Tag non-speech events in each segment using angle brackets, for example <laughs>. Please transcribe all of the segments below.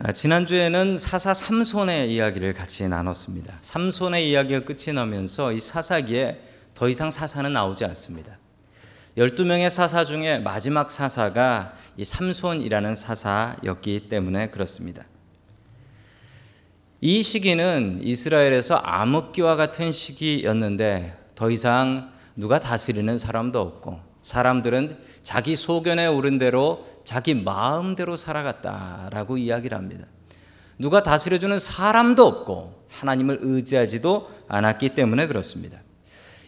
아, 지난주에는 사사 삼손의 이야기를 같이 나눴습니다. 삼손의 이야기가 끝이 나면서 이 사사기에 더 이상 사사는 나오지 않습니다. 12명의 사사 중에 마지막 사사가 이 삼손이라는 사사였기 때문에 그렇습니다. 이 시기는 이스라엘에서 암흑기와 같은 시기였는데 더 이상 누가 다스리는 사람도 없고 사람들은 자기 소견에 오른 대로 자기 마음대로 살아갔다라고 이야기를 합니다. 누가 다스려주는 사람도 없고 하나님을 의지하지도 않았기 때문에 그렇습니다.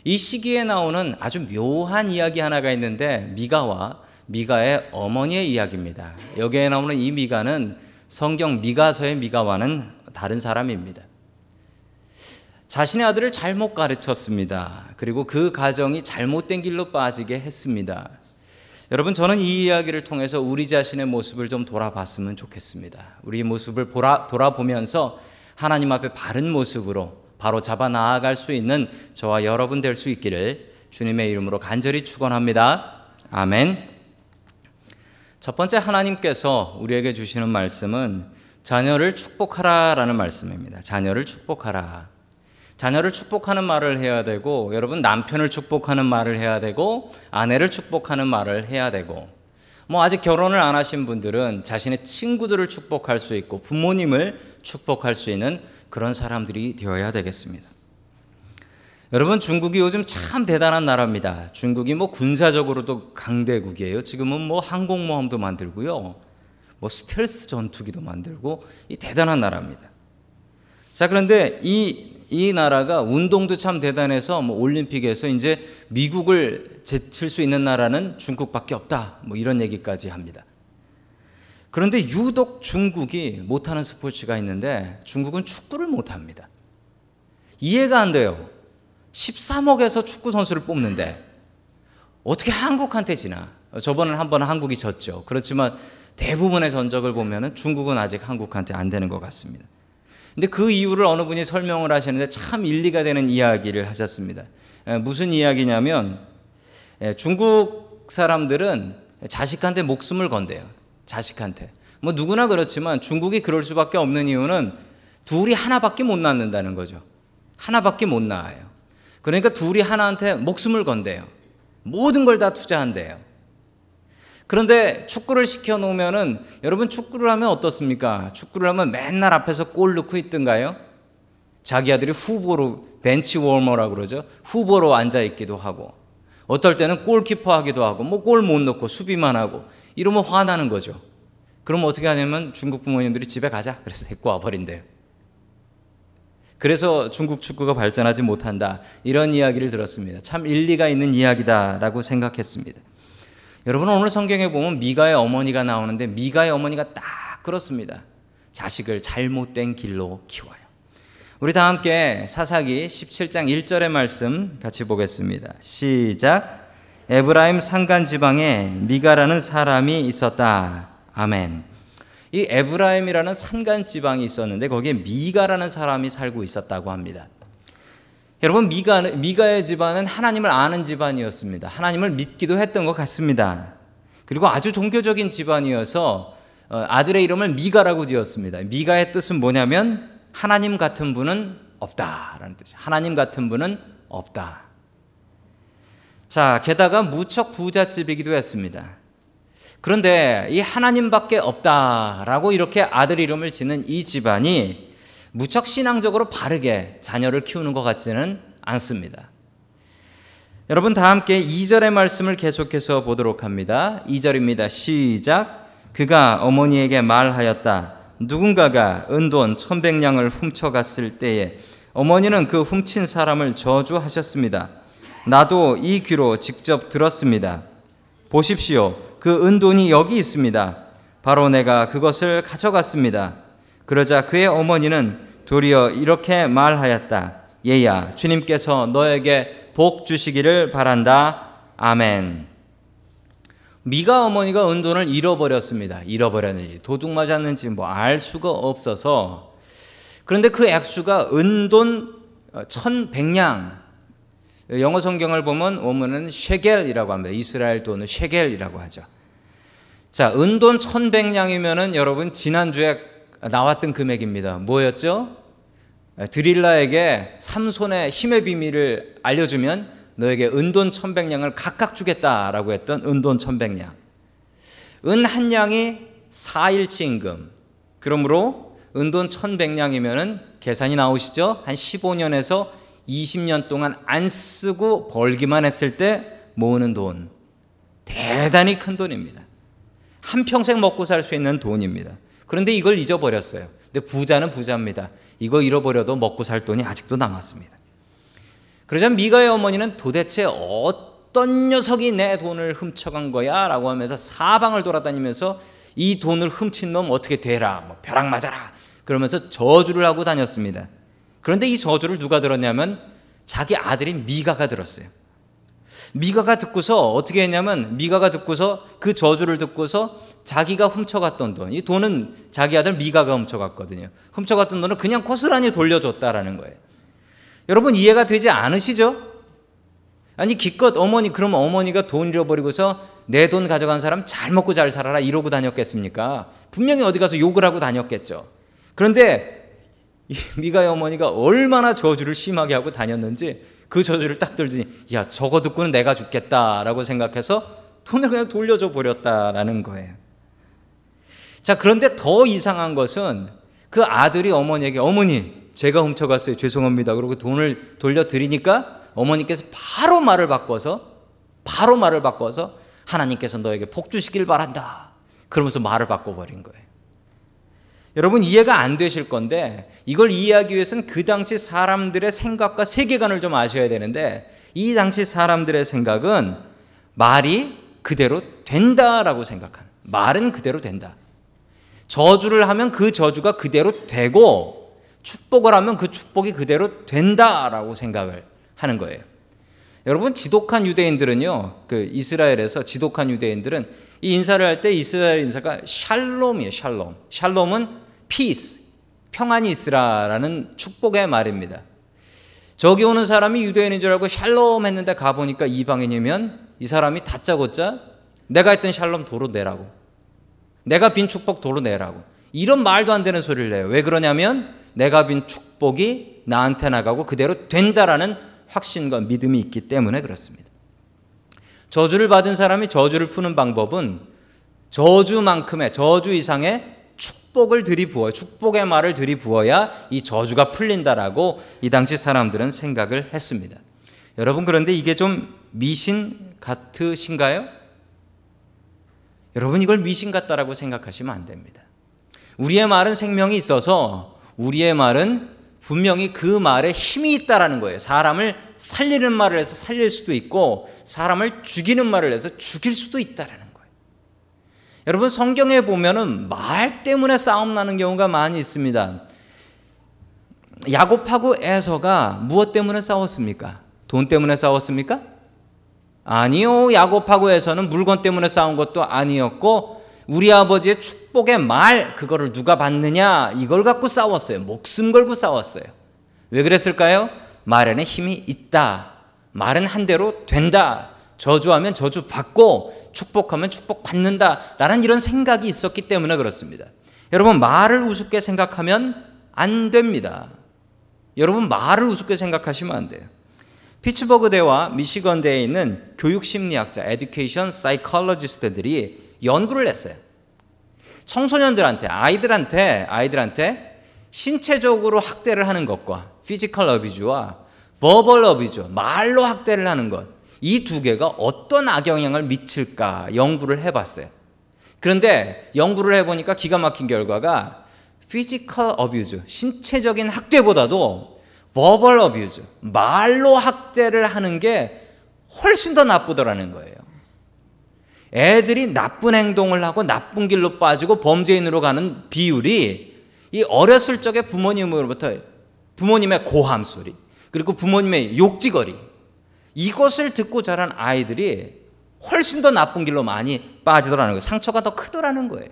이 시기에 나오는 아주 묘한 이야기 하나가 있는데 미가와 미가의 어머니의 이야기입니다. 여기에 나오는 이 미가는 성경 미가서의 미가와는 다른 사람입니다. 자신의 아들을 잘못 가르쳤습니다. 그리고 그 가정이 잘못된 길로 빠지게 했습니다. 여러분 저는 이 이야기를 통해서 우리 자신의 모습을 좀 돌아봤으면 좋겠습니다. 우리 모습을 보라, 돌아보면서 하나님 앞에 바른 모습으로 바로 잡아 나아갈 수 있는 저와 여러분 될 수 있기를 주님의 이름으로 간절히 축원합니다. 아멘. 첫 번째 하나님께서 우리에게 주시는 말씀은 자녀를 축복하라라는 말씀입니다. 자녀를 축복하라. 자녀를 축복하는 말을 해야 되고 여러분 남편을 축복하는 말을 해야 되고 아내를 축복하는 말을 해야 되고 뭐 아직 결혼을 안 하신 분들은 자신의 친구들을 축복할 수 있고 부모님을 축복할 수 있는 그런 사람들이 되어야 되겠습니다. 여러분 중국이 요즘 참 대단한 나라입니다. 중국이 뭐 군사적으로도 강대국이에요. 지금은 뭐 항공모함도 만들고요. 뭐 스텔스 전투기도 만들고 이 대단한 나라입니다. 자 그런데 이 이 나라가 운동도 참 대단해서 뭐 올림픽에서 이제 미국을 제칠 수 있는 나라는 중국밖에 없다. 뭐 이런 얘기까지 합니다. 그런데 유독 중국이 못하는 스포츠가 있는데 중국은 축구를 못합니다. 이해가 안 돼요. 13억에서 축구 선수를 뽑는데 어떻게 한국한테 지나? 저번에 한번 한국이 졌죠. 그렇지만 대부분의 전적을 보면 중국은 아직 한국한테 안 되는 것 같습니다. 근데 그 이유를 어느 분이 설명을 하시는데 참 일리가 되는 이야기를 하셨습니다. 무슨 이야기냐면 중국 사람들은 자식한테 목숨을 건대요. 자식한테. 뭐 누구나 그렇지만 중국이 그럴 수밖에 없는 이유는 둘이 하나밖에 못 낳는다는 거죠. 하나밖에 못 낳아요. 그러니까 둘이 하나한테 목숨을 건대요. 모든 걸 다 투자한대요. 그런데 축구를 시켜 놓으면은 여러분 축구를 하면 어떻습니까? 축구를 하면 맨날 앞에서 골 넣고 있던가요? 자기 아들이 후보로 벤치 워머라고 그러죠. 후보로 앉아 있기도 하고 어떨 때는 골키퍼 하기도 하고 뭐 골 못 넣고 수비만 하고 이러면 화나는 거죠. 그럼 어떻게 하냐면 중국 부모님들이 집에 가자. 그래서 데리고 와 버린대요. 그래서 중국 축구가 발전하지 못한다. 이런 이야기를 들었습니다. 참 일리가 있는 이야기다라고 생각했습니다. 여러분 오늘 성경에 보면 미가의 어머니가 나오는데 미가의 어머니가 딱 그렇습니다. 자식을 잘못된 길로 키워요. 우리 다 함께 사사기 17장 1절의 말씀 같이 보겠습니다. 시작. 에브라임 산간 지방에 미가라는 사람이 있었다. 아멘. 이 에브라임이라는 산간 지방이 있었는데 거기에 미가라는 사람이 살고 있었다고 합니다. 여러분 미가 미가의 집안은 하나님을 아는 집안이었습니다. 하나님을 믿기도 했던 것 같습니다. 그리고 아주 종교적인 집안이어서 어, 아들의 이름을 미가라고 지었습니다. 미가의 뜻은 뭐냐면 하나님 같은 분은 없다라는 뜻이. 하나님 같은 분은 없다. 자, 게다가 무척 부잣집이기도 했습니다. 그런데 이 하나님밖에 없다라고 이렇게 아들 이름을 짓는 이 집안이 무척 신앙적으로 바르게 자녀를 키우는 것 같지는 않습니다. 여러분 다 함께 2절의 말씀을 계속해서 보도록 합니다. 2절입니다. 시작. 그가 어머니에게 말하였다. 누군가가 은돈 천백냥을 훔쳐갔을 때에 어머니는 그 훔친 사람을 저주하셨습니다. 나도 이 귀로 직접 들었습니다. 보십시오. 그 은돈이 여기 있습니다. 바로 내가 그것을 가져갔습니다. 그러자 그의 어머니는 도리어 이렇게 말하였다. 얘야, 주님께서 너에게 복 주시기를 바란다. 아멘. 미가 어머니가 은돈을 잃어버렸습니다. 잃어버렸는지 도둑 맞았는지 뭐 알 수가 없어서 그런데 그 액수가 은돈 1100냥 영어 성경을 보면 원문은 쉐겔이라고 합니다. 이스라엘 돈은 쉐겔이라고 하죠. 자, 은돈 1100냥이면은 여러분 지난주에 나왔던 금액입니다. 뭐였죠? 드릴라에게 삼손의 힘의 비밀을 알려주면 너에게 은돈 천백냥을 각각 주겠다라고 했던 은돈 천백냥. 은 한 양이 4일치 임금. 그러므로 은돈 천백냥이면은 계산이 나오시죠? 한 15년에서 20년 동안 안 쓰고 벌기만 했을 때 모으는 돈. 대단히 큰 돈입니다. 한평생 먹고 살 수 있는 돈입니다. 그런데 이걸 잊어버렸어요. 근데 부자는 부자입니다. 이거 잃어버려도 먹고 살 돈이 아직도 남았습니다. 그러자 미가의 어머니는 도대체 어떤 녀석이 내 돈을 훔쳐간 거야? 라고 하면서 사방을 돌아다니면서 이 돈을 훔친 놈 어떻게 되라? 뭐 벼락 맞아라. 그러면서 저주를 하고 다녔습니다. 그런데 이 저주를 누가 들었냐면 자기 아들인 미가가 들었어요. 미가가 듣고서 어떻게 했냐면 미가가 듣고서 그 저주를 듣고서 자기가 훔쳐갔던 돈, 이 돈은 자기 아들 미가가 훔쳐갔거든요. 훔쳐갔던 돈을 그냥 고스란히 돌려줬다라는 거예요. 여러분 이해가 되지 않으시죠? 아니 기껏 어머니 그러면 어머니가 돈 잃어버리고서 내 돈 가져간 사람 잘 먹고 잘 살아라 이러고 다녔겠습니까? 분명히 어디 가서 욕을 하고 다녔겠죠. 그런데 미가의 어머니가 얼마나 저주를 심하게 하고 다녔는지 그 저주를 딱 들더니 야 저거 듣고는 내가 죽겠다라고 생각해서 돈을 그냥 돌려줘 버렸다라는 거예요. 자 그런데 더 이상한 것은 그 아들이 어머니에게 어머니 제가 훔쳐갔어요 죄송합니다 그러고 돈을 돌려드리니까 어머니께서 바로 말을 바꿔서 바로 말을 바꿔서 하나님께서 너에게 복주시길 바란다 그러면서 말을 바꿔버린 거예요. 여러분 이해가 안 되실 건데 이걸 이해하기 위해서는 그 당시 사람들의 생각과 세계관을 좀 아셔야 되는데 이 당시 사람들의 생각은 말이 그대로 된다라고 생각하는 말은 그대로 된다. 저주를 하면 그 저주가 그대로 되고 축복을 하면 그 축복이 그대로 된다라고 생각을 하는 거예요. 여러분 지독한 유대인들은요. 그 이스라엘에서 지독한 유대인들은 이 인사를 할 때 이스라엘 인사가 샬롬이에요. 샬롬. 샬롬은 peace, 평안이 있으라라는 축복의 말입니다. 저기 오는 사람이 유대인인 줄 알고 샬롬 했는데 가보니까 이방인이면 이 사람이 다짜고짜 내가 했던 샬롬 도로 내라고. 내가 빈 축복 도로 내라고. 이런 말도 안 되는 소리를 내요. 왜 그러냐면 내가 빈 축복이 나한테 나가고 그대로 된다라는 확신과 믿음이 있기 때문에 그렇습니다. 저주를 받은 사람이 저주를 푸는 방법은 저주만큼의 저주 이상의 축복을 들이부어 축복의 말을 들이부어야 이 저주가 풀린다라고 이 당시 사람들은 생각을 했습니다. 여러분 그런데 이게 좀 미신 같으신가요? 여러분 이걸 미신 같다라고 생각하시면 안 됩니다. 우리의 말은 생명이 있어서 우리의 말은 분명히 그 말에 힘이 있다라는 거예요. 사람을 살리는 말을 해서 살릴 수도 있고 사람을 죽이는 말을 해서 죽일 수도 있다라는 거예요. 여러분 성경에 보면은 말 때문에 싸움 나는 경우가 많이 있습니다. 야곱하고 에서가 무엇 때문에 싸웠습니까? 돈 때문에 싸웠습니까? 아니요. 야곱하고 에서는 물건 때문에 싸운 것도 아니었고 우리 아버지의 축복의 말 그거를 누가 받느냐 이걸 갖고 싸웠어요. 목숨 걸고 싸웠어요. 왜 그랬을까요? 말에는 힘이 있다. 말은 한 대로 된다. 저주하면 저주 받고 축복하면 축복 받는다. 라는 이런 생각이 있었기 때문에 그렇습니다. 여러분 말을 우습게 생각하면 안 됩니다. 여러분 말을 우습게 생각하시면 안 돼요. 피츠버그대와 미시건대에 있는 교육심리학자, education psychologist들이 연구를 했어요. 청소년들한테 아이들한테 아이들한테 신체적으로 학대를 하는 것과 physical abuse와 verbal abuse 말로 학대를 하는 것 이 두 개가 어떤 악영향을 미칠까 연구를 해봤어요. 그런데 연구를 해보니까 기가 막힌 결과가 physical abuse 신체적인 학대보다도 verbal abuse 말로 학대를 하는 게 훨씬 더 나쁘더라는 거예요. 애들이 나쁜 행동을 하고 나쁜 길로 빠지고 범죄인으로 가는 비율이 이 어렸을 적에 부모님으로부터 부모님의 고함 소리 그리고 부모님의 욕지거리 이것을 듣고 자란 아이들이 훨씬 더 나쁜 길로 많이 빠지더라는 거예요. 상처가 더 크더라는 거예요.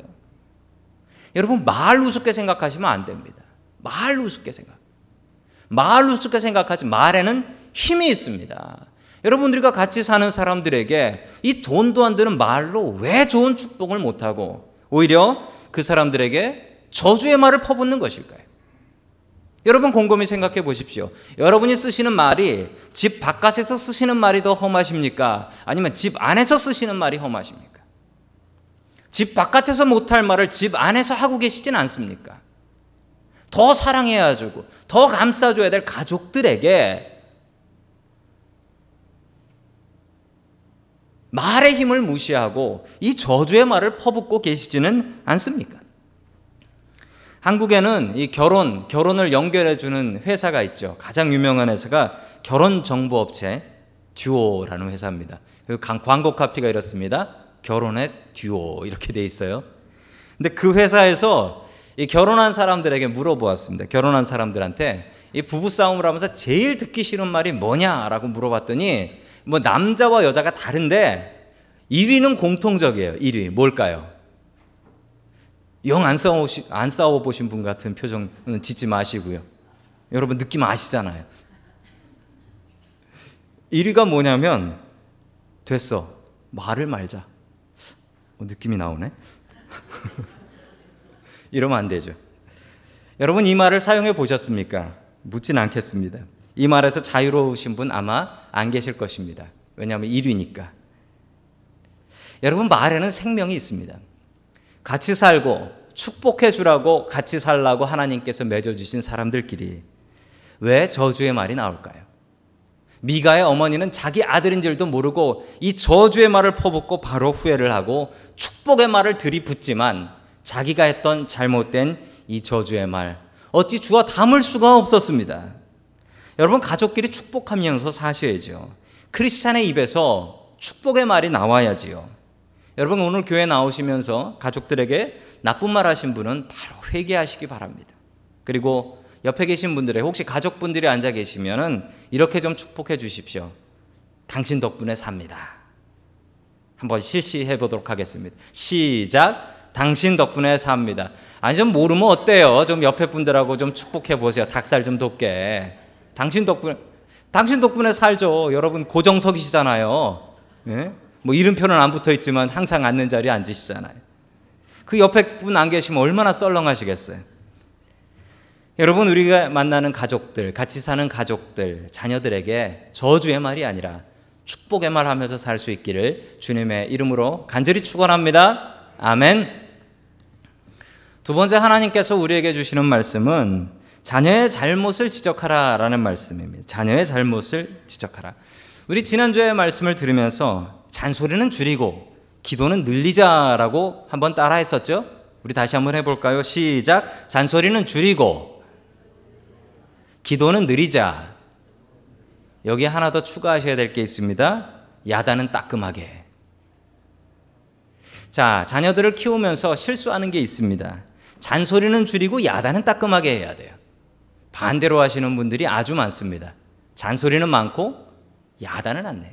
여러분 말 우습게 생각하시면 안 됩니다. 말 우습게 생각. 말 우습게 생각하지 말에는 힘이 있습니다. 여러분들과 같이 사는 사람들에게 이 돈도 안 드는 말로 왜 좋은 축복을 못하고 오히려 그 사람들에게 저주의 말을 퍼붓는 것일까요? 여러분 곰곰이 생각해 보십시오. 여러분이 쓰시는 말이 집 바깥에서 쓰시는 말이 더 험하십니까? 아니면 집 안에서 쓰시는 말이 험하십니까? 집 바깥에서 못할 말을 집 안에서 하고 계시진 않습니까? 더 사랑해야 주고, 더 감싸줘야 될 가족들에게 말의 힘을 무시하고 이 저주의 말을 퍼붓고 계시지는 않습니까? 한국에는 이 결혼, 결혼을 연결해주는 회사가 있죠. 가장 유명한 회사가 결혼정보업체 듀오라는 회사입니다. 광고 카피가 이렇습니다. 결혼의 듀오 이렇게 돼 있어요. 근데 그 회사에서 이 결혼한 사람들에게 물어보았습니다. 결혼한 사람들한테 이 부부 싸움을 하면서 제일 듣기 싫은 말이 뭐냐라고 물어봤더니 뭐 남자와 여자가 다른데 1위는 공통적이에요. 1위 뭘까요? 영 안 싸워 안 싸워 보신 분 같은 표정은 짓지 마시고요. 여러분 느낌 아시잖아요. 1위가 뭐냐면 됐어 말을 말자. 어, 느낌이 나오네. <laughs> 이러면 안 되죠. 여러분 이 말을 사용해 보셨습니까? 묻진 않겠습니다. 이 말에서 자유로우신 분 아마 안 계실 것입니다. 왜냐하면 1위니까. 여러분, 말에는 생명이 있습니다. 같이 살고 축복해 주라고 같이 살라고 하나님께서 맺어 주신 사람들끼리 왜 저주의 말이 나올까요? 미가의 어머니는 자기 아들인 줄도 모르고 이 저주의 말을 퍼붓고 바로 후회를 하고 축복의 말을 들이붓지만 자기가 했던 잘못된 이 저주의 말 어찌 주어 담을 수가 없었습니다. 여러분 가족끼리 축복하면서 사셔야죠. 크리스찬의 입에서 축복의 말이 나와야지요. 여러분 오늘 교회 나오시면서 가족들에게 나쁜 말 하신 분은 바로 회개하시기 바랍니다. 그리고 옆에 계신 분들의 혹시 가족분들이 앉아 계시면은 이렇게 좀 축복해 주십시오. 당신 덕분에 삽니다. 한번 실시해 보도록 하겠습니다. 시작. 당신 덕분에 삽니다. 아니 좀 모르면 어때요? 좀 옆에 분들하고 좀 축복해 보세요. 닭살 좀 돋게. 당신 덕분에 당신 덕분에 살죠. 여러분 고정석이시잖아요. 예? 뭐 이름표는 안 붙어 있지만 항상 앉는 자리에 앉으시잖아요. 그 옆에 분 안 계시면 얼마나 썰렁하시겠어요. 여러분 우리가 만나는 가족들, 같이 사는 가족들, 자녀들에게 저주의 말이 아니라 축복의 말 하면서 살 수 있기를 주님의 이름으로 간절히 축원합니다. 아멘. 두 번째 하나님께서 우리에게 주시는 말씀은 자녀의 잘못을 지적하라라는 말씀입니다. 자녀의 잘못을 지적하라. 우리 지난주에 말씀을 들으면서 잔소리는 줄이고 기도는 늘리자라고 한번 따라 했었죠? 우리 다시 한번 해볼까요? 시작. 잔소리는 줄이고 기도는 느리자. 여기 하나 더 추가하셔야 될 게 있습니다. 야단은 따끔하게. 자, 자녀들을 키우면서 실수하는 게 있습니다. 잔소리는 줄이고 야단은 따끔하게 해야 돼요. 반대로 하시는 분들이 아주 많습니다. 잔소리는 많고 야단은 안 내요.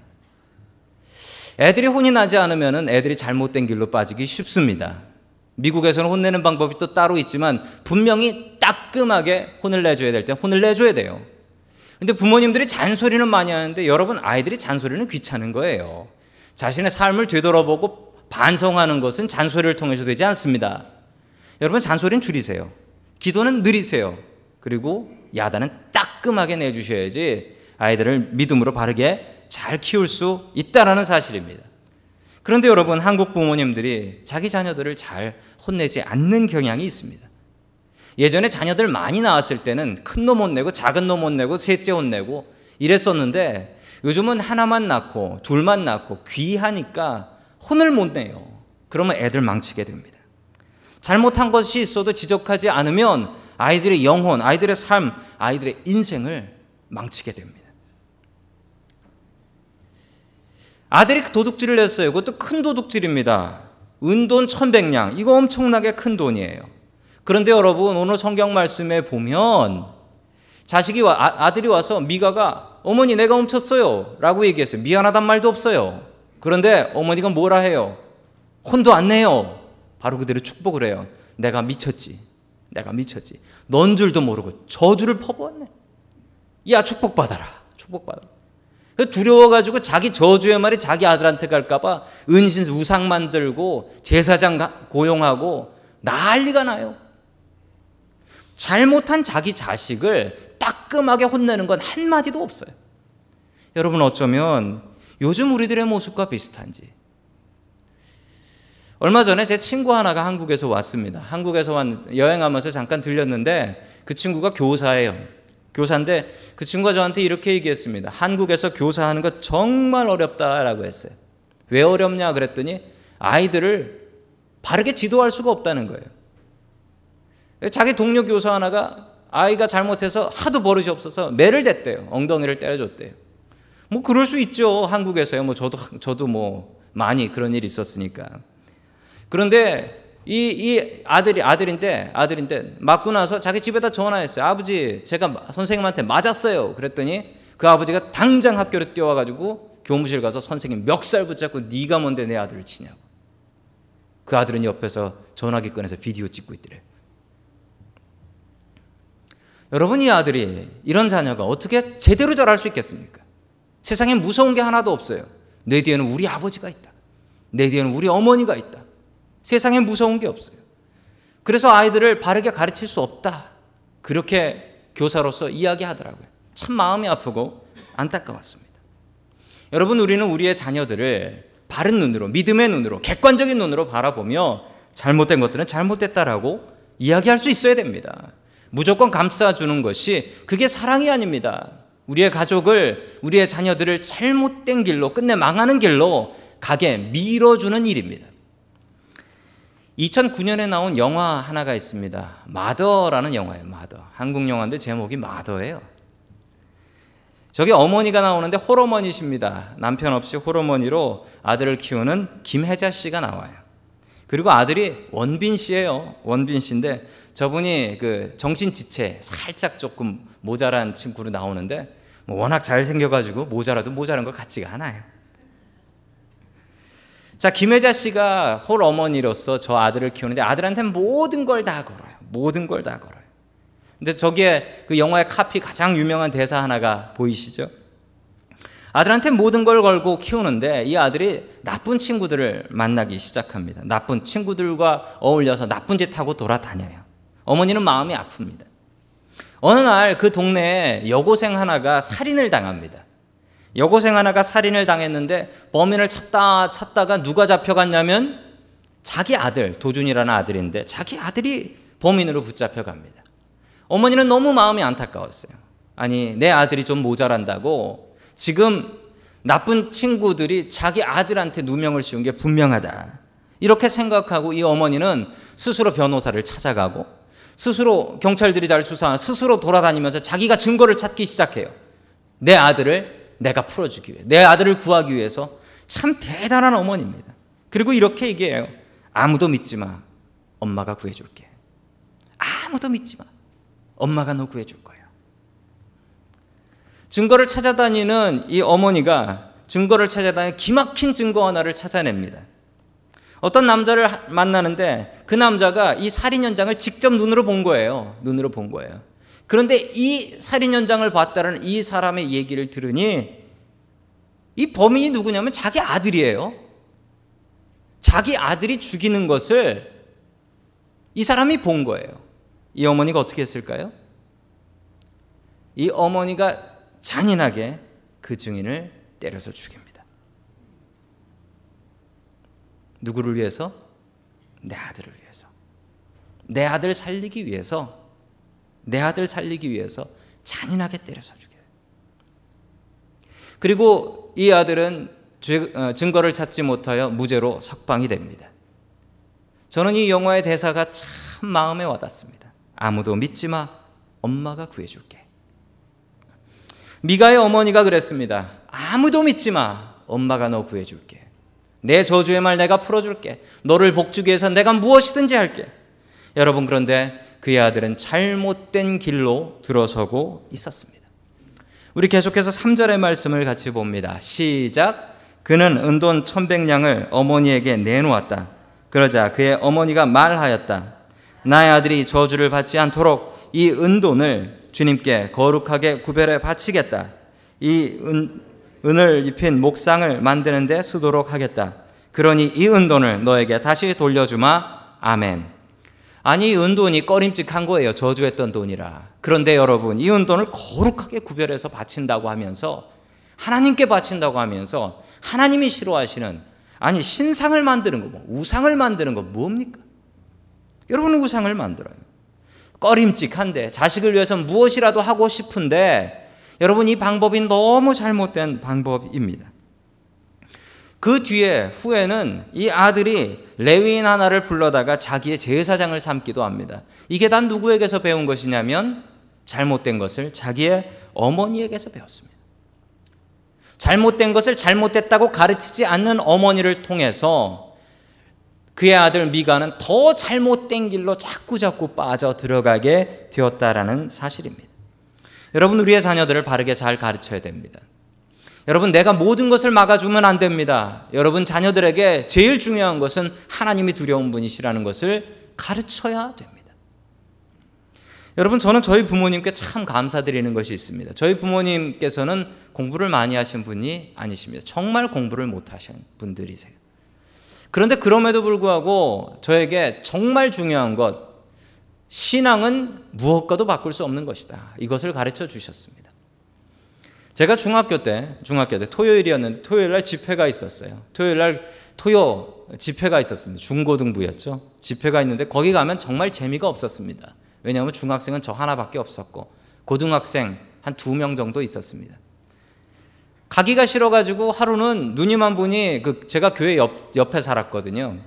애들이 혼이 나지 않으면 애들이 잘못된 길로 빠지기 쉽습니다. 미국에서는 혼내는 방법이 또 따로 있지만 분명히 따끔하게 혼을 내줘야 될 때 혼을 내줘야 돼요. 근데 부모님들이 잔소리는 많이 하는데 여러분 아이들이 잔소리는 귀찮은 거예요. 자신의 삶을 되돌아보고 반성하는 것은 잔소리를 통해서 되지 않습니다. 여러분 잔소리는 줄이세요. 기도는 느리세요. 그리고 야단은 따끔하게 내주셔야지 아이들을 믿음으로 바르게 잘 키울 수 있다라는 사실입니다. 그런데 여러분 한국 부모님들이 자기 자녀들을 잘 혼내지 않는 경향이 있습니다. 예전에 자녀들 많이 낳았을 때는 큰 놈 혼내고 작은 놈 혼내고 셋째 혼내고 이랬었는데 요즘은 하나만 낳고 둘만 낳고 귀하니까 혼을 못 내요. 그러면 애들 망치게 됩니다. 잘못한 것이 있어도 지적하지 않으면 아이들의 영혼, 아이들의 삶, 아이들의 인생을 망치게 됩니다. 아들이 도둑질을 했어요. 그것도 큰 도둑질입니다. 은돈 천백냥. 이거 엄청나게 큰 돈이에요. 그런데 여러분, 오늘 성경 말씀에 보면 자식이 와, 아, 들이 와서 미가가 어머니 내가 훔쳤어요. 라고 얘기했어요. 미안하단 말도 없어요. 그런데 어머니가 뭐라 해요? 혼도 안 내요. 바로 그대로 축복을 해요. 내가 미쳤지. 내가 미쳤지. 넌 줄도 모르고 저주를 퍼부었네. 야, 축복받아라. 축복받아라. 그 두려워가지고 자기 저주의 말이 자기 아들한테 갈까봐 은신 우상 만들고 제사장 고용하고 난리가 나요. 잘못한 자기 자식을 따끔하게 혼내는 건 한마디도 없어요. 여러분 어쩌면 요즘 우리들의 모습과 비슷한지. 얼마 전에 제 친구 하나가 한국에서 왔습니다. 한국에서 왔, 여행하면서 잠깐 들렸는데 그 친구가 교사예요. 교사인데 그 친구가 저한테 이렇게 얘기했습니다. 한국에서 교사하는 거 정말 어렵다라고 했어요. 왜 어렵냐 그랬더니 아이들을 바르게 지도할 수가 없다는 거예요. 자기 동료 교사 하나가 아이가 잘못해서 하도 버릇이 없어서 매를 댔대요. 엉덩이를 때려줬대요. 뭐 그럴 수 있죠. 한국에서요. 뭐 저도 저도 뭐 많이 그런 일이 있었으니까. 그런데 이, 이 아들이 아들인데 아들인데 맞고 나서 자기 집에다 전화했어요. 아버지, 제가 선생님한테 맞았어요. 그랬더니 그 아버지가 당장 학교로 뛰어와가지고 교무실 가서 선생님 멱살 붙잡고 네가 뭔데 내 아들을 치냐고. 그 아들은 옆에서 전화기 꺼내서 비디오 찍고 있더래. 여러분 이 아들이 이런 자녀가 어떻게 제대로 자랄 수 있겠습니까? 세상에 무서운 게 하나도 없어요. 내 뒤에는 우리 아버지가 있다. 내 뒤에는 우리 어머니가 있다. 세상에 무서운 게 없어요. 그래서 아이들을 바르게 가르칠 수 없다. 그렇게 교사로서 이야기하더라고요. 참 마음이 아프고 안타까웠습니다. 여러분, 우리는 우리의 자녀들을 바른 눈으로, 믿음의 눈으로, 객관적인 눈으로 바라보며 잘못된 것들은 잘못됐다라고 이야기할 수 있어야 됩니다. 무조건 감싸주는 것이 그게 사랑이 아닙니다. 우리의 가족을, 우리의 자녀들을 잘못된 길로, 끝내 망하는 길로 가게 밀어주는 일입니다. 2009년에 나온 영화 하나가 있습니다. 마더라는 영화예요. 마더. 한국 영화인데 제목이 마더예요. 저기 어머니가 나오는데 홀어머니십니다. 남편 없이 홀어머니로 아들을 키우는 김혜자 씨가 나와요. 그리고 아들이 원빈 씨예요. 원빈 씨인데 저분이 그 정신 지체 살짝 조금 모자란 친구로 나오는데 뭐 워낙 잘 생겨가지고 모자라도 모자란 것 같지가 않아요. 자, 김혜자 씨가 홀 어머니로서 저 아들을 키우는데 아들한테 모든 걸 다 걸어요. 모든 걸 다 걸어요. 근데 저기에 그 영화의 카피 가장 유명한 대사 하나가 보이시죠? 아들한테 모든 걸 걸고 키우는데 이 아들이 나쁜 친구들을 만나기 시작합니다. 나쁜 친구들과 어울려서 나쁜 짓 하고 돌아다녀요. 어머니는 마음이 아픕니다. 어느 날 그 동네에 여고생 하나가 살인을 당합니다. 여고생 하나가 살인을 당했는데 범인을 찾다 찾다가 누가 잡혀갔냐면 자기 아들 도준이라는 아들인데 자기 아들이 범인으로 붙잡혀갑니다. 어머니는 너무 마음이 안타까웠어요. 아니 내 아들이 좀 모자란다고 지금 나쁜 친구들이 자기 아들한테 누명을 씌운 게 분명하다. 이렇게 생각하고 이 어머니는 스스로 변호사를 찾아가고 스스로 경찰들이 잘 수사한 스스로 돌아다니면서 자기가 증거를 찾기 시작해요. 내 아들을 내가 풀어주기 위해, 내 아들을 구하기 위해서 참 대단한 어머니입니다. 그리고 이렇게 얘기해요. 아무도 믿지 마. 엄마가 구해줄게. 아무도 믿지 마. 엄마가 너 구해줄 거야. 증거를 찾아다니는 이 어머니가 증거를 찾아다니 기막힌 증거 하나를 찾아냅니다. 어떤 남자를 만나는데 그 남자가 이 살인 현장을 직접 눈으로 본 거예요. 눈으로 본 거예요. 그런데 이 살인 현장을 봤다는 이 사람의 얘기를 들으니 이 범인이 누구냐면 자기 아들이에요. 자기 아들이 죽이는 것을 이 사람이 본 거예요. 이 어머니가 어떻게 했을까요? 이 어머니가 잔인하게 그 증인을 때려서 죽입니다. 누구를 위해서? 내 아들을 위해서. 내 아들 살리기 위해서 내 아들 살리기 위해서 잔인하게 때려서 죽여요. 그리고 이 아들은 어, 증거를 찾지 못하여 무죄로 석방이 됩니다. 저는 이 영화의 대사가 참 마음에 와닿습니다. 아무도 믿지 마. 엄마가 구해줄게. 미가의 어머니가 그랬습니다. 아무도 믿지 마. 엄마가 너 구해줄게. 내 저주의 말 내가 풀어줄게. 너를 복주기 위해서 내가 무엇이든지 할게. 여러분, 그런데 그의 아들은 잘못된 길로 들어서고 있었습니다. 우리 계속해서 3절의 말씀을 같이 봅니다. 시작. 그는 은돈 천백냥을 어머니에게 내놓았다. 그러자 그의 어머니가 말하였다. 나의 아들이 저주를 받지 않도록 이 은돈을 주님께 거룩하게 구별해 바치겠다. 이 은, 은을 입힌 목상을 만드는데 쓰도록 하겠다. 그러니 이 은돈을 너에게 다시 돌려주마. 아멘. 아니 은돈이 꺼림직한 거예요. 저주했던 돈이라. 그런데 여러분 이 은돈을 거룩하게 구별해서 바친다고 하면서 하나님께 바친다고 하면서 하나님이 싫어하시는 아니 신상을 만드는 거, 뭐, 우상을 만드는 거 뭡니까? 여러분 우상을 만들어요. 꺼림직한데 자식을 위해서 무엇이라도 하고 싶은데 여러분 이 방법이 너무 잘못된 방법입니다. 그 뒤에 후에는 이 아들이 레위인 하나를 불러다가 자기의 제사장을 삼기도 합니다. 이게 단 누구에게서 배운 것이냐면 잘못된 것을 자기의 어머니에게서 배웠습니다. 잘못된 것을 잘못됐다고 가르치지 않는 어머니를 통해서 그의 아들 미가는 더 잘못된 길로 자꾸 자꾸 빠져 들어가게 되었다라는 사실입니다. 여러분 우리의 자녀들을 바르게 잘 가르쳐야 됩니다. 여러분, 내가 모든 것을 막아주면 안 됩니다. 여러분, 자녀들에게 제일 중요한 것은 하나님이 두려운 분이시라는 것을 가르쳐야 됩니다. 여러분, 저는 저희 부모님께 참 감사드리는 것이 있습니다. 저희 부모님께서는 공부를 많이 하신 분이 아니십니다. 정말 공부를 못 하신 분들이세요. 그런데 그럼에도 불구하고 저에게 정말 중요한 것, 신앙은 무엇과도 바꿀 수 없는 것이다. 이것을 가르쳐 주셨습니다. 제가 중학교 때, 중학교 때 토요일이었는데 토요일 날 집회가 있었어요. 토요일 날 토요 집회가 있었습니다. 중고등부였죠. 집회가 있는데 거기 가면 정말 재미가 없었습니다. 왜냐하면 중학생은 저 하나밖에 없었고 고등학생 한 두 명 정도 있었습니다. 가기가 싫어가지고 하루는 누님 한 분이 그 제가 교회 옆, 옆에 살았거든요.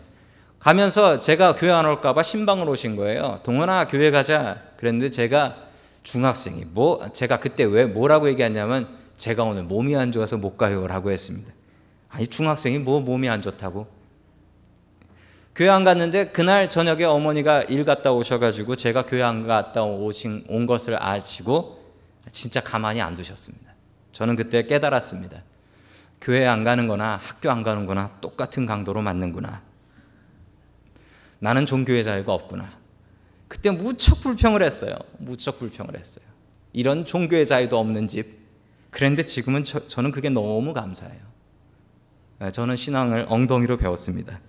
가면서 제가 교회 안 올까봐 신방을 오신 거예요. 동원아 교회 가자. 그랬는데 제가 중학생이 뭐 제가 그때 왜 뭐라고 얘기했냐면 제가 오늘 몸이 안 좋아서 못 가요라고 했습니다. 아니 중학생이 뭐 몸이 안 좋다고? 교회 안 갔는데 그날 저녁에 어머니가 일 갔다 오셔가지고 제가 교회 안 갔다 오신 온 것을 아시고 진짜 가만히 안 두셨습니다. 저는 그때 깨달았습니다. 교회 안 가는 거나 학교 안 가는 거나 똑같은 강도로 맞는구나. 나는 종교의 자유가 없구나. 그때 무척 불평을 했어요. 무척 불평을 했어요. 이런 종교의 자유도 없는 집. 그런데 지금은 저, 저는 그게 너무 감사해요. 네, 저는 신앙을 엉덩이로 배웠습니다.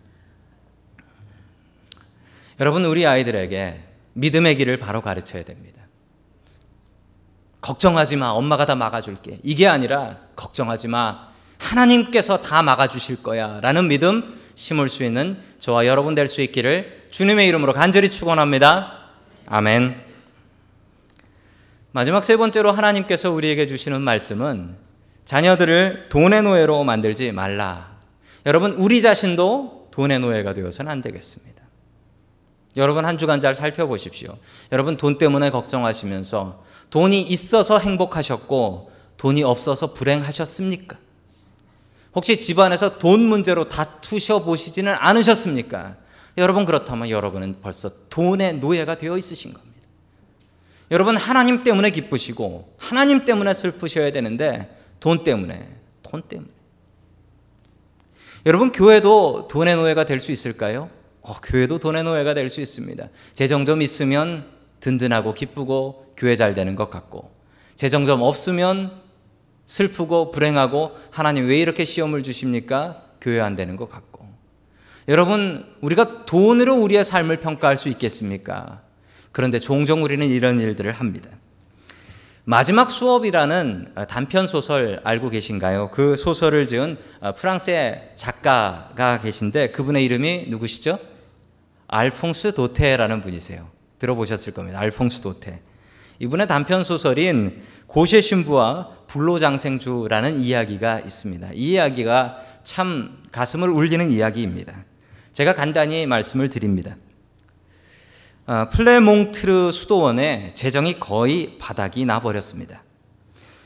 여러분, 우리 아이들에게 믿음의 길을 바로 가르쳐야 됩니다. 걱정하지 마. 엄마가 다 막아줄게. 이게 아니라 걱정하지 마. 하나님께서 다 막아주실 거야. 라는 믿음 심을 수 있는 저와 여러분 될 수 있기를 주님의 이름으로 간절히 축원합니다. 아멘. 마지막 세 번째로 하나님께서 우리에게 주시는 말씀은 자녀들을 돈의 노예로 만들지 말라. 여러분 우리 자신도 돈의 노예가 되어서는 안 되겠습니다. 여러분 한 주간 잘 살펴보십시오. 여러분 돈 때문에 걱정하시면서 돈이 있어서 행복하셨고 돈이 없어서 불행하셨습니까? 혹시 집안에서 돈 문제로 다투셔 보시지는 않으셨습니까? 여러분 그렇다면 여러분은 벌써 돈의 노예가 되어 있으신 겁니다. 여러분 하나님 때문에 기쁘시고 하나님 때문에 슬프셔야 되는데 돈 때문에 돈 때문에 여러분 교회도 돈의 노예가 될 수 있을까요? 어, 교회도 돈의 노예가 될 수 있습니다. 재정 좀 있으면 든든하고 기쁘고 교회 잘 되는 것 같고 재정 좀 없으면 슬프고 불행하고 하나님 왜 이렇게 시험을 주십니까? 교회 안 되는 것 같고 여러분, 우리가 돈으로 우리의 삶을 평가할 수 있겠습니까? 그런데 종종 우리는 이런 일들을 합니다. 마지막 수업이라는 단편 소설 알고 계신가요? 그 소설을 지은 프랑스의 작가가 계신데 그분의 이름이 누구시죠? 알퐁스 도테라는 분이세요. 들어보셨을 겁니다. 알퐁스 도테. 이분의 단편 소설인 고셰 신부와 불로장생주라는 이야기가 있습니다. 이 이야기가 참 가슴을 울리는 이야기입니다. 제가 간단히 말씀을 드립니다. 아, 플레몽트르 수도원의 재정이 거의 바닥이 나버렸습니다.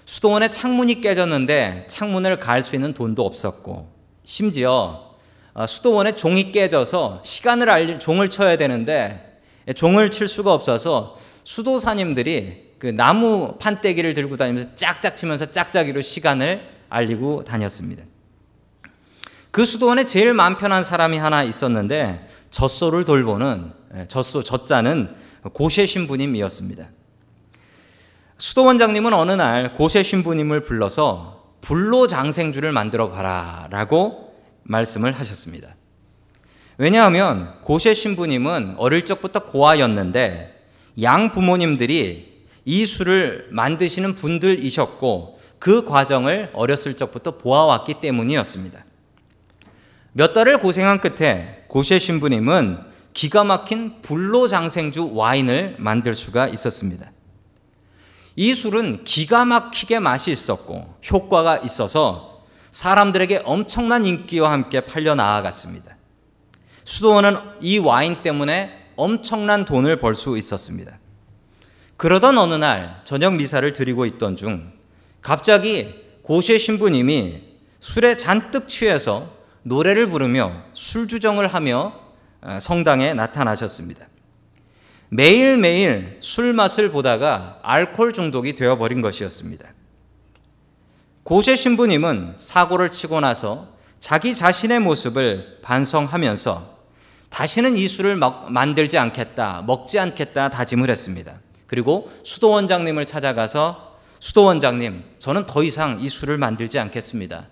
수도원의 창문이 깨졌는데 창문을 갈 수 있는 돈도 없었고 심지어 아, 수도원의 종이 깨져서 시간을 알릴 종을 쳐야 되는데 종을 칠 수가 없어서 수도사님들이 그 나무 판때기를 들고 다니면서 짝짝 치면서 짝짝이로 시간을 알리고 다녔습니다. 그 수도원에 제일 마음 편한 사람이 하나 있었는데 젖소를 돌보는 예, 젖소 젖자는 고세 신부님이었습니다. 수도 원장님은 어느 날 고세 신부님을 불러서 불로 장생주를 만들어 봐라라고 말씀을 하셨습니다. 왜냐하면 고세 신부님은 어릴 적부터 고아였는데 양 부모님들이 이 술을 만드시는 분들이셨고 그 과정을 어렸을 적부터 보아왔기 때문이었습니다. 몇 달을 고생한 끝에 고세 신부님은 기가 막힌 불로장생주 와인을 만들 수가 있었습니다. 이 술은 기가 막히게 맛이 있었고 효과가 있어서 사람들에게 엄청난 인기와 함께 팔려 나아갔습니다. 수도원은 이 와인 때문에 엄청난 돈을 벌 수 있었습니다. 그러던 어느 날 저녁 미사를 드리고 있던 중 갑자기 고시의 신부님이 술에 잔뜩 취해서 노래를 부르며 술주정을 하며 어, 성당에 나타나셨습니다. 매일매일 술 맛을 보다가 알코올 중독이 되어버린 것이었습니다. 고세 신부님은 사고를 치고 나서 자기 자신의 모습을 반성하면서 다시는 이 술을 만들지 않겠다, 먹지 않겠다 다짐을 했습니다. 그리고 수도원장님을 찾아가서 수도원장님, 저는 더 이상 이 술을 만들지 않겠습니다.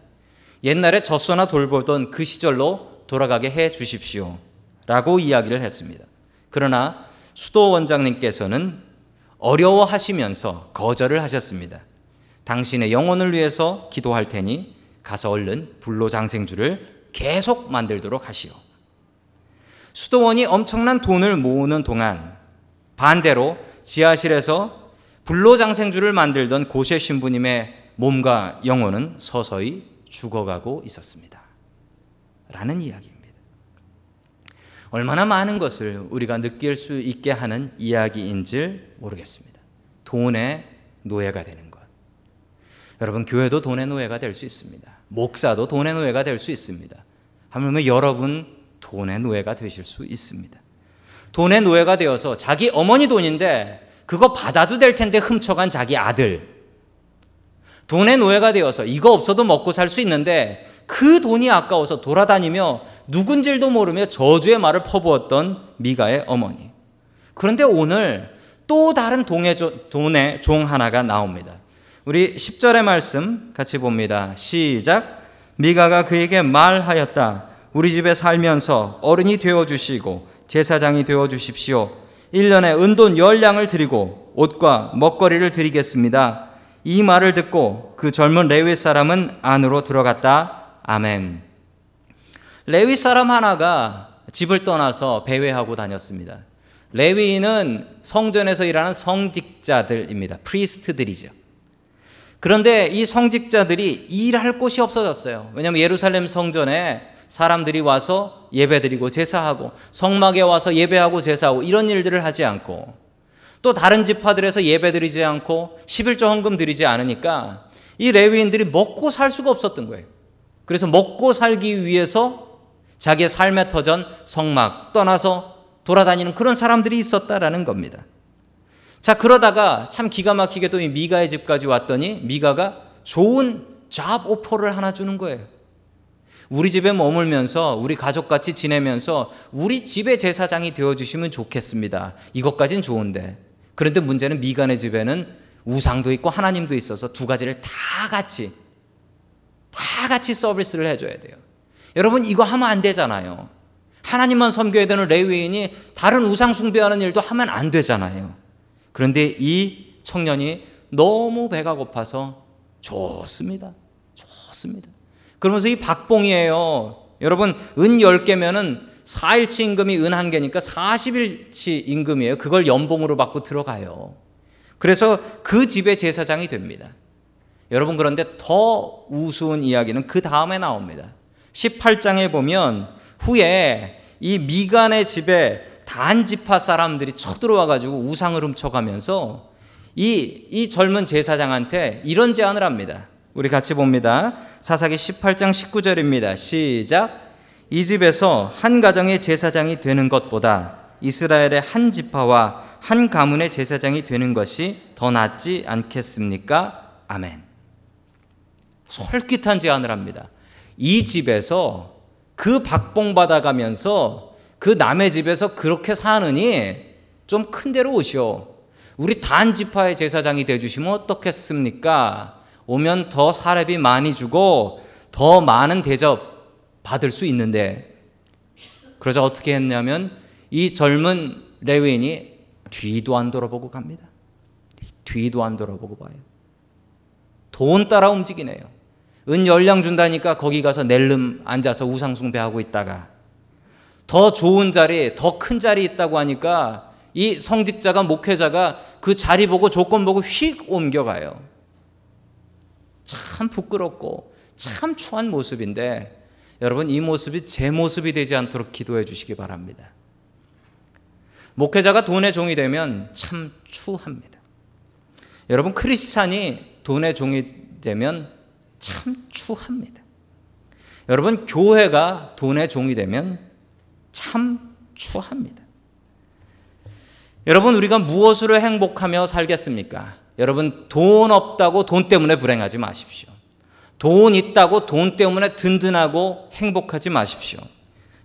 옛날에 젖소나 돌보던 그 시절로 돌아가게 해 주십시오. 라고 이야기를 했습니다. 그러나 수도 원장님께서는 어려워하시면서 거절을 하셨습니다. 당신의 영혼을 위해서 기도할 테니 가서 얼른 불로장생주를 계속 만들도록 하시오. 수도원이 엄청난 돈을 모으는 동안 반대로 지하실에서 불로장생주를 만들던 고세 신부님의 몸과 영혼은 서서히 죽어가고 있었습니다. 라는 이야기입니다. 얼마나 많은 것을 우리가 느낄 수 있게 하는 이야기인지 모르겠습니다. 돈의 노예가 되는 것. 여러분, 교회도 돈의 노예가 될 수 있습니다. 목사도 돈의 노예가 될 수 있습니다. 하물며 여러분 돈의 노예가 되실 수 있습니다. 돈의 노예가 되어서 자기 어머니 돈인데 그거 받아도 될 텐데 훔쳐간 자기 아들. 돈의 노예가 되어서 이거 없어도 먹고 살 수 있는데 그 돈이 아까워서 돌아다니며 누군지도 모르며 저주의 말을 퍼부었던 미가의 어머니. 그런데 오늘 또 다른 동의, 돈의 종 하나가 나옵니다. 우리 10절의 말씀 같이 봅니다. 시작. 미가가 그에게 말하였다. 우리 집에 살면서 어른이 되어 주시고 제사장이 되어 주십시오. 1년에 은돈 열량을 드리고 옷과 먹거리를 드리겠습니다. 이 말을 듣고 그 젊은 레위 사람은 안으로 들어갔다. 아멘. 레위 사람 하나가 집을 떠나서 배회하고 다녔습니다. 레위인은 성전에서 일하는 성직자들입니다. priest들이죠. 그런데 이 성직자들이 일할 곳이 없어졌어요. 왜냐하면 예루살렘 성전에 사람들이 와서 예배드리고 제사하고 성막에 와서 예배하고 제사하고 이런 일들을 하지 않고 또 다른 지파들에서 예배드리지 않고 11조 헌금 드리지 않으니까 이 레위인들이 먹고 살 수가 없었던 거예요. 그래서 먹고 살기 위해서 자기의 삶의 터전 성막 떠나서 돌아다니는 그런 사람들이 있었다라는 겁니다. 자, 그러다가 참 기가 막히게도 이 미가의 집까지 왔더니 미가가 좋은 잡 오퍼를 하나 주는 거예요. 우리 집에 머물면서 우리 가족같이 지내면서 우리 집의 제사장이 되어주시면 좋겠습니다. 이것까진 좋은데. 그런데 문제는 미간의 집에는 우상도 있고 하나님도 있어서 두 가지를 다 같이 다 같이 서비스를 해줘야 돼요. 여러분 이거 하면 안 되잖아요. 하나님만 섬겨야 되는 레위인이 다른 우상 숭배하는 일도 하면 안 되잖아요. 그런데 이 청년이 너무 배가 고파서 좋습니다. 좋습니다. 그러면서 이 박봉이에요. 여러분 은 10개면은 4일치 임금이 은 한 개니까 40일치 임금이에요. 그걸 연봉으로 받고 들어가요. 그래서 그 집의 제사장이 됩니다. 여러분 그런데 더 우스운 이야기는 그 다음에 나옵니다. 18장에 보면 후에 이 미간의 집에 단지파 사람들이 쳐들어와 가지고 우상을 훔쳐가면서 이, 이 젊은 제사장한테 이런 제안을 합니다. 우리 같이 봅니다. 사사기 18장 19절입니다. 시작. 이 집에서 한 가정의 제사장이 되는 것보다 이스라엘의 한 지파와 한 가문의 제사장이 되는 것이 더 낫지 않겠습니까? 아멘. 솔깃한 제안을 합니다. 이 집에서 그 박봉 받아가면서 그 남의 집에서 그렇게 사느니 좀 큰 데로 오시오. 우리 단 지파의 제사장이 되주시면 어떻겠습니까? 오면 더 사례비 많이 주고 더 많은 대접 받을 수 있는데 그러자 어떻게 했냐면 이 젊은 레위인이 뒤도 안 돌아보고 갑니다. 뒤도 안 돌아보고 봐요. 돈 따라 움직이네요. 은 열량 준다니까 거기 가서 낼름 앉아서 우상숭배하고 있다가 더 좋은 자리, 더 큰 자리 있다고 하니까 이 성직자가 목회자가 그 자리 보고 조건 보고 휙 옮겨가요. 참 부끄럽고 참 추한 모습인데 여러분 이 모습이 제 모습이 되지 않도록 기도해 주시기 바랍니다. 목회자가 돈의 종이 되면 참 추합니다. 여러분 크리스찬이 돈의 종이 되면 참 추합니다. 여러분 교회가 돈의 종이 되면 참 추합니다. 여러분 우리가 무엇으로 행복하며 살겠습니까? 여러분 돈 없다고 돈 때문에 불행하지 마십시오. 돈 있다고 돈 때문에 든든하고 행복하지 마십시오.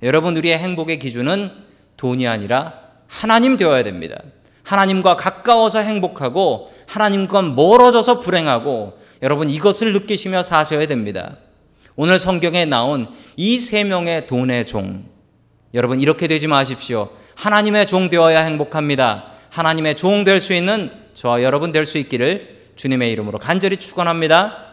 여러분 우리의 행복의 기준은 돈이 아니라 하나님 되어야 됩니다. 하나님과 가까워서 행복하고 하나님과 멀어져서 불행하고 여러분 이것을 느끼시며 사셔야 됩니다. 오늘 성경에 나온 이 세 명의 돈의 종 여러분 이렇게 되지 마십시오. 하나님의 종 되어야 행복합니다. 하나님의 종 될 수 있는 저와 여러분 될 수 있기를 주님의 이름으로 간절히 축원합니다.